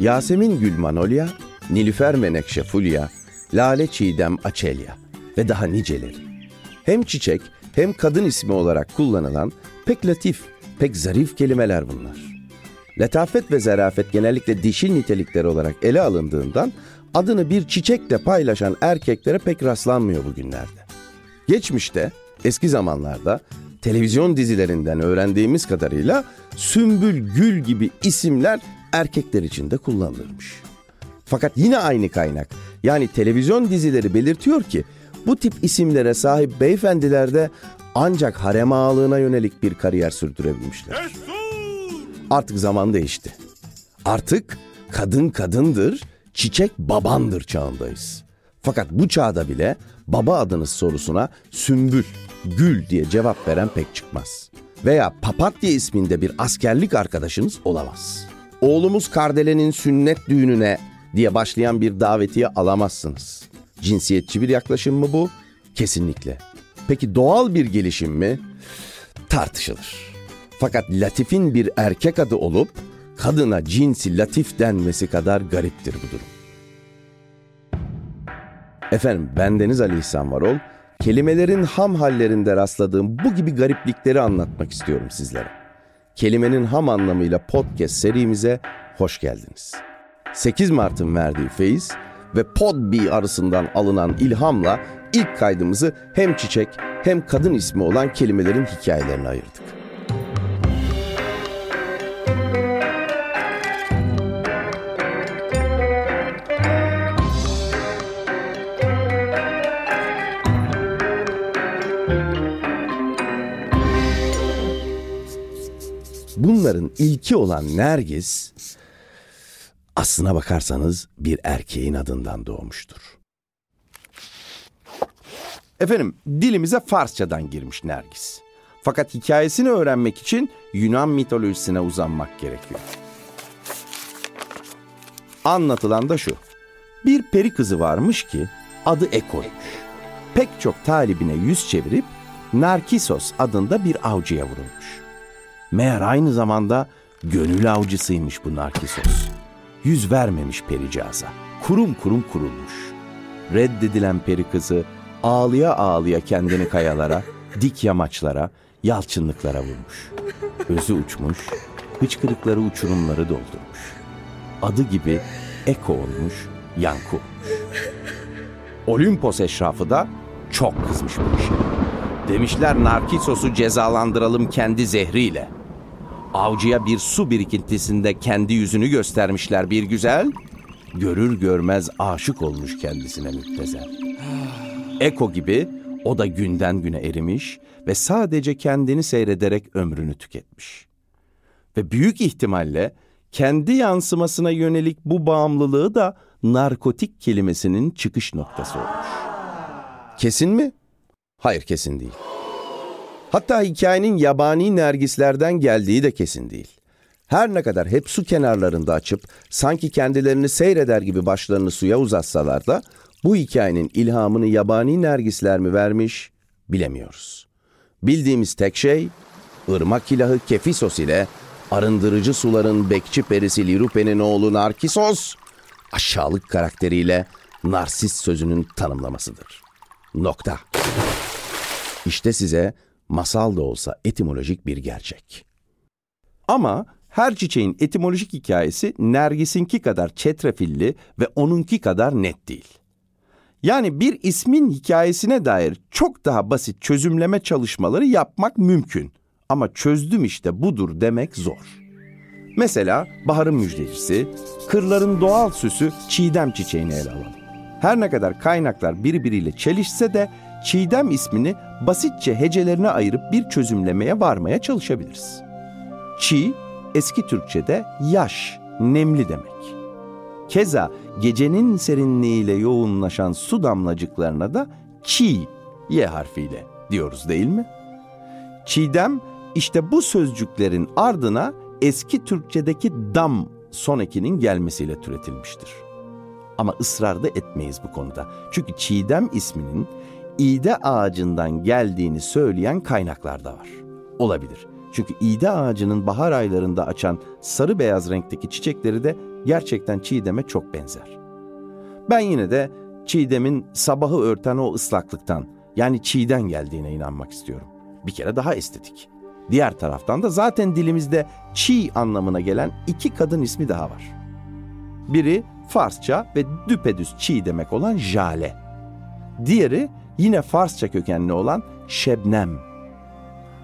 Yasemin Gül Manolya, Nilüfer Menekşe Fulya, Lale Çiğdem Açelya ve daha niceleri. Hem çiçek hem kadın ismi olarak kullanılan pek latif, pek zarif kelimeler bunlar. Letafet ve zarafet genellikle dişil nitelikler olarak ele alındığından adını bir çiçekle paylaşan erkeklere pek rastlanmıyor bugünlerde. Geçmişte, eski zamanlarda televizyon dizilerinden öğrendiğimiz kadarıyla Sümbül Gül gibi isimler erkekler için de kullanılırmış. Fakat yine aynı kaynak yani televizyon dizileri belirtiyor ki bu tip isimlere sahip beyefendiler de ancak harem ağalığına yönelik bir kariyer sürdürebilmişler. Artık zaman değişti. Artık kadın kadındır, çiçek babandır çağındayız. Fakat bu çağda bile baba adınız sorusuna sümbül, gül diye cevap veren pek çıkmaz. Veya papatya isminde bir askerlik arkadaşınız olamaz. Oğlumuz Kardele'nin sünnet düğününe diye başlayan bir davetiye alamazsınız. Cinsiyetçi bir yaklaşım mı bu? Kesinlikle. Peki doğal bir gelişim mi? Tartışılır. Fakat Latif'in bir erkek adı olup kadına cinsi Latif denmesi kadar gariptir bu durum. Efendim ben Deniz Ali İhsan Varol. Kelimelerin ham hallerinde rastladığım bu gibi gariplikleri anlatmak istiyorum sizlere. Kelimenin ham anlamıyla podcast serimize hoş geldiniz. 8 Mart'ın verdiği feyiz ve Podbi arasından alınan ilhamla ilk kaydımızı hem çiçek hem kadın ismi olan kelimelerin hikayelerine ayırdık. Bunların ilki olan Nergis aslına bakarsanız bir erkeğin adından doğmuştur. Efendim dilimize Farsçadan girmiş Nergis. Fakat hikayesini öğrenmek için Yunan mitolojisine uzanmak gerekiyor. Anlatılan da şu. Bir peri kızı varmış ki adı Eko'ymuş. Pek çok talibine yüz çevirip Narkisos adında bir avcıya vurulmuş. Meğer aynı zamanda gönül avcısıymış bu Narkisos. Yüz vermemiş pericağıza. Kurum kurum kurulmuş. Reddedilen peri kızı ağlıya ağlıya kendini kayalara, dik yamaçlara, yalçınlıklara vurmuş. Özü uçmuş, hıçkırıkları uçurumları doldurmuş. Adı gibi Eko olmuş, Yankı olmuş. Olimpos eşrafı da çok kızmış bu işe. Demişler Narkisos'u cezalandıralım kendi zehriyle. Avcıya bir su birikintisinde kendi yüzünü göstermişler bir güzel. Görür görmez aşık olmuş kendisine müptezel. Eko gibi o da günden güne erimiş ve sadece kendini seyrederek ömrünü tüketmiş. Ve büyük ihtimalle kendi yansımasına yönelik bu bağımlılığı da narkotik kelimesinin çıkış noktası olmuş. Kesin mi? Hayır kesin değil. Hatta hikayenin yabani nergislerden geldiği de kesin değil. Her ne kadar hep su kenarlarında açıp sanki kendilerini seyreder gibi başlarını suya uzatsalar da bu hikayenin ilhamını yabani nergisler mi vermiş bilemiyoruz. Bildiğimiz tek şey ırmak ilahı Kefisos ile arındırıcı suların bekçi perisi Lirupe'nin oğlu Narkisos aşağılık karakteriyle narsist sözünün tanımlamasıdır. Nokta. İşte size masal da olsa etimolojik bir gerçek. Ama her çiçeğin etimolojik hikayesi Nergis'inki kadar çetrefilli ve onunki kadar net değil. Yani bir ismin hikayesine dair çok daha basit çözümleme çalışmaları yapmak mümkün. Ama çözdüm işte budur demek zor. Mesela baharın müjdecisi, kırların doğal süsü çiğdem çiçeğini ele alalım. Her ne kadar kaynaklar birbiriyle çelişse de çiğdem ismini basitçe hecelerine ayırıp bir çözümlemeye varmaya çalışabiliriz. Çiğ, eski Türkçe'de yaş, nemli demek. Keza gecenin serinliğiyle yoğunlaşan su damlacıklarına da çiğ, y harfiyle diyoruz değil mi? Çiğdem işte bu sözcüklerin ardına eski Türkçedeki dam son ekinin gelmesiyle türetilmiştir. Ama ısrar da etmeyiz bu konuda. Çünkü çiğdem isminin iğde ağacından geldiğini söyleyen kaynaklar da var. Olabilir. Çünkü iğde ağacının bahar aylarında açan sarı beyaz renkteki çiçekleri de gerçekten çiğdeme çok benzer. Ben yine de çiğdemin sabahı örten o ıslaklıktan yani çiğden geldiğine inanmak istiyorum. Bir kere daha estetik. Diğer taraftan da zaten dilimizde çiğ anlamına gelen iki kadın ismi daha var. Biri Farsça ve düpedüz çiğ demek olan Jale. Diğeri yine Farsça kökenli olan Şebnem.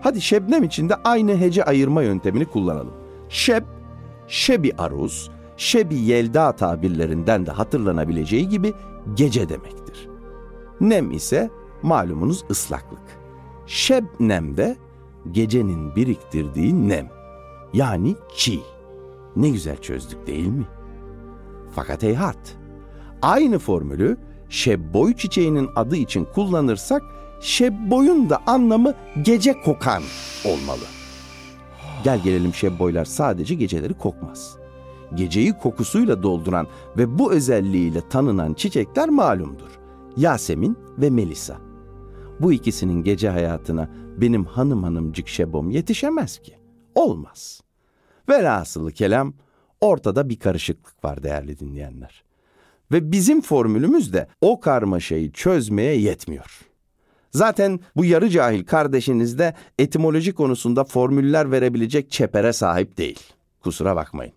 Hadi Şebnem için de aynı hece ayırma yöntemini kullanalım. Şeb, Şebi Aruz, Şebi Yelda tabirlerinden de hatırlanabileceği gibi gece demektir. Nem ise malumunuz ıslaklık. Şebnem de gecenin biriktirdiği nem. Yani çiğ. Ne güzel çözdük değil mi? Fakat heyhat. Aynı formülü şebboy çiçeğinin adı için kullanırsak şebboyun da anlamı gece kokan olmalı. Gel gelelim şebboylar sadece geceleri kokmaz. Geceyi kokusuyla dolduran ve bu özelliğiyle tanınan çiçekler malumdur. Yasemin ve Melisa. Bu ikisinin gece hayatına benim hanım hanımcık şebom yetişemez ki. Olmaz. Velhasılı kelam ortada bir karışıklık var değerli dinleyenler. Ve bizim formülümüz de o karmaşayı çözmeye yetmiyor. Zaten bu yarı cahil kardeşiniz de etimoloji konusunda formüller verebilecek çepere sahip değil. Kusura bakmayın.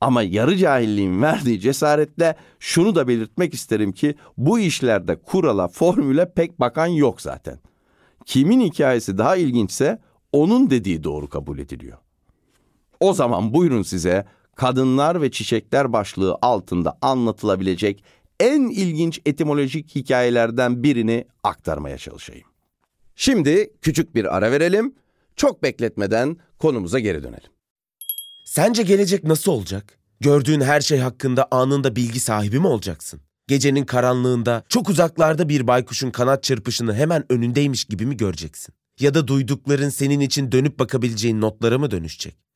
Ama yarı cahilliğin verdiği cesaretle şunu da belirtmek isterim ki bu işlerde kurala, formüle pek bakan yok zaten. Kimin hikayesi daha ilginçse onun dediği doğru kabul ediliyor. O zaman buyurun size kadınlar ve çiçekler başlığı altında anlatılabilecek en ilginç etimolojik hikayelerden birini aktarmaya çalışayım. Şimdi küçük bir ara verelim. Çok bekletmeden konumuza geri dönelim. Sence gelecek nasıl olacak? Gördüğün her şey hakkında anında bilgi sahibi mi olacaksın? Gecenin karanlığında çok uzaklarda bir baykuşun kanat çırpışını hemen önündeymiş gibi mi göreceksin? Ya da duydukların senin için dönüp bakabileceğin notlara mı dönüşecek?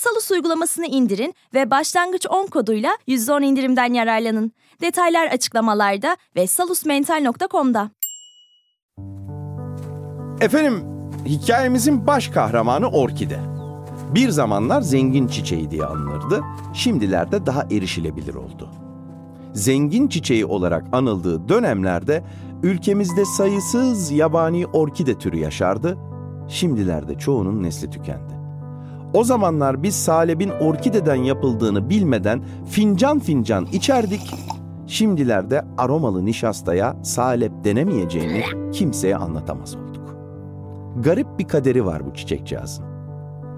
Salus uygulamasını indirin ve başlangıç 10 koduyla %10 indirimden yararlanın. Detaylar açıklamalarda ve salusmental.com'da. Efendim, hikayemizin baş kahramanı Orkide. Bir zamanlar zengin çiçeği diye anılırdı, şimdilerde daha erişilebilir oldu. Zengin çiçeği olarak anıldığı dönemlerde ülkemizde sayısız yabani orkide türü yaşardı, şimdilerde çoğunun nesli tükendi. O zamanlar biz salebin orkideden yapıldığını bilmeden fincan fincan içerdik. Şimdilerde aromalı nişastaya salep denemeyeceğini kimseye anlatamaz olduk. Garip bir kaderi var bu çiçekcağızın.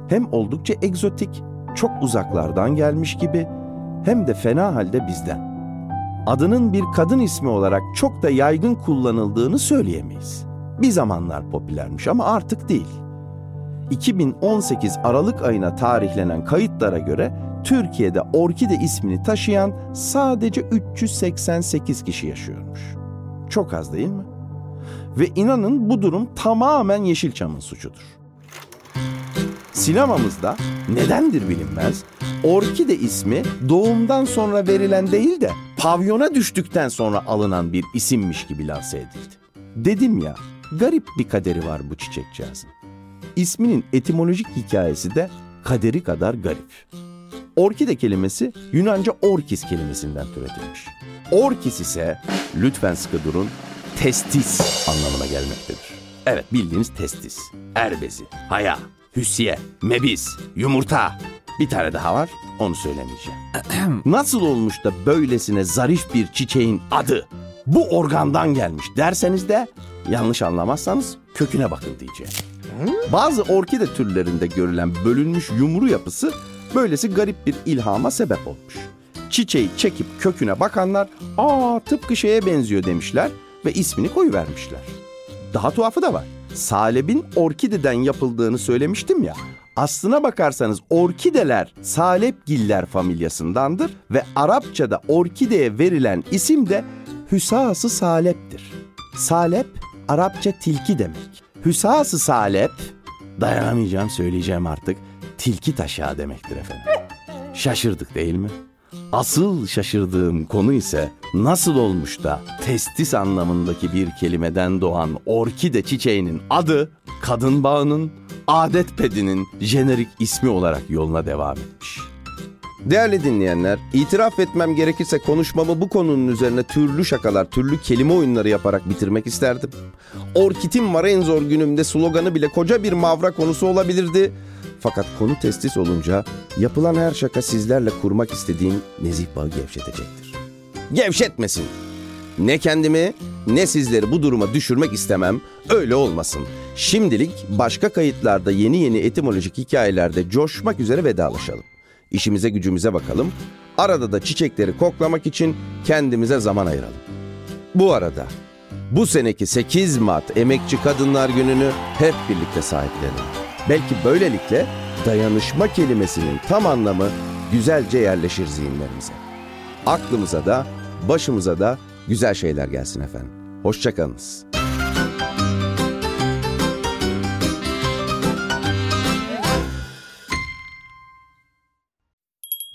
Hem oldukça egzotik, çok uzaklardan gelmiş gibi hem de fena halde bizden. Adının bir kadın ismi olarak çok da yaygın kullanıldığını söyleyemeyiz. Bir zamanlar popülermiş ama artık değil. 2018 Aralık ayına tarihlenen kayıtlara göre Türkiye'de orkide ismini taşıyan sadece 388 kişi yaşıyormuş. Çok az değil mi? Ve inanın bu durum tamamen Yeşilçam'ın suçudur. Sinemamızda nedendir bilinmez orkide ismi doğumdan sonra verilen değil de pavyona düştükten sonra alınan bir isimmiş gibi lanse edildi. Dedim ya, garip bir kaderi var bu çiçekcağızın. İsminin etimolojik hikayesi de kaderi kadar garip. Orkide kelimesi Yunanca orkis kelimesinden türetilmiş. Orkis ise, lütfen sıkı durun, testis anlamına gelmektedir. Evet bildiğiniz testis, erbezi, haya, hüsiye, mebiz, yumurta. Bir tane daha var, onu söylemeyeceğim. Nasıl olmuş da böylesine zarif bir çiçeğin adı bu organdan gelmiş derseniz de yanlış anlamazsanız köküne bakın diyeceğim. Bazı orkide türlerinde görülen bölünmüş yumru yapısı böylesi garip bir ilhama sebep olmuş. Çiçeği çekip köküne bakanlar aa tıpkı şeye benziyor demişler ve ismini koyuvermişler. Daha tuhafı da var. Salebin orkideden yapıldığını söylemiştim ya. Aslına bakarsanız orkideler salepgiller familyasındandır ve Arapçada orkideye verilen isim de Hüsası saleptir. Salep Arapça tilki demek. Hüsası salep dayanamayacağım söyleyeceğim artık tilki taşağı demektir efendim. Şaşırdık değil mi? Asıl şaşırdığım konu ise nasıl olmuş da testis anlamındaki bir kelimeden doğan orkide çiçeğinin adı kadın bağının adet pedinin jenerik ismi olarak yoluna devam etmiş. Değerli dinleyenler, itiraf etmem gerekirse konuşmamı bu konunun üzerine türlü şakalar, türlü kelime oyunları yaparak bitirmek isterdim. Orkitin var en zor günümde sloganı bile koca bir mavra konusu olabilirdi. Fakat konu testis olunca yapılan her şaka sizlerle kurmak istediğim nezih bağı gevşetecektir. Gevşetmesin. Ne kendimi ne sizleri bu duruma düşürmek istemem. Öyle olmasın. Şimdilik başka kayıtlarda yeni yeni etimolojik hikayelerde coşmak üzere vedalaşalım. İşimize gücümüze bakalım. Arada da çiçekleri koklamak için kendimize zaman ayıralım. Bu arada bu seneki 8 Mart Emekçi Kadınlar Günü'nü hep birlikte sahiplenelim. Belki böylelikle dayanışma kelimesinin tam anlamı güzelce yerleşir zihinlerimize. Aklımıza da başımıza da güzel şeyler gelsin efendim. Hoşçakalınız.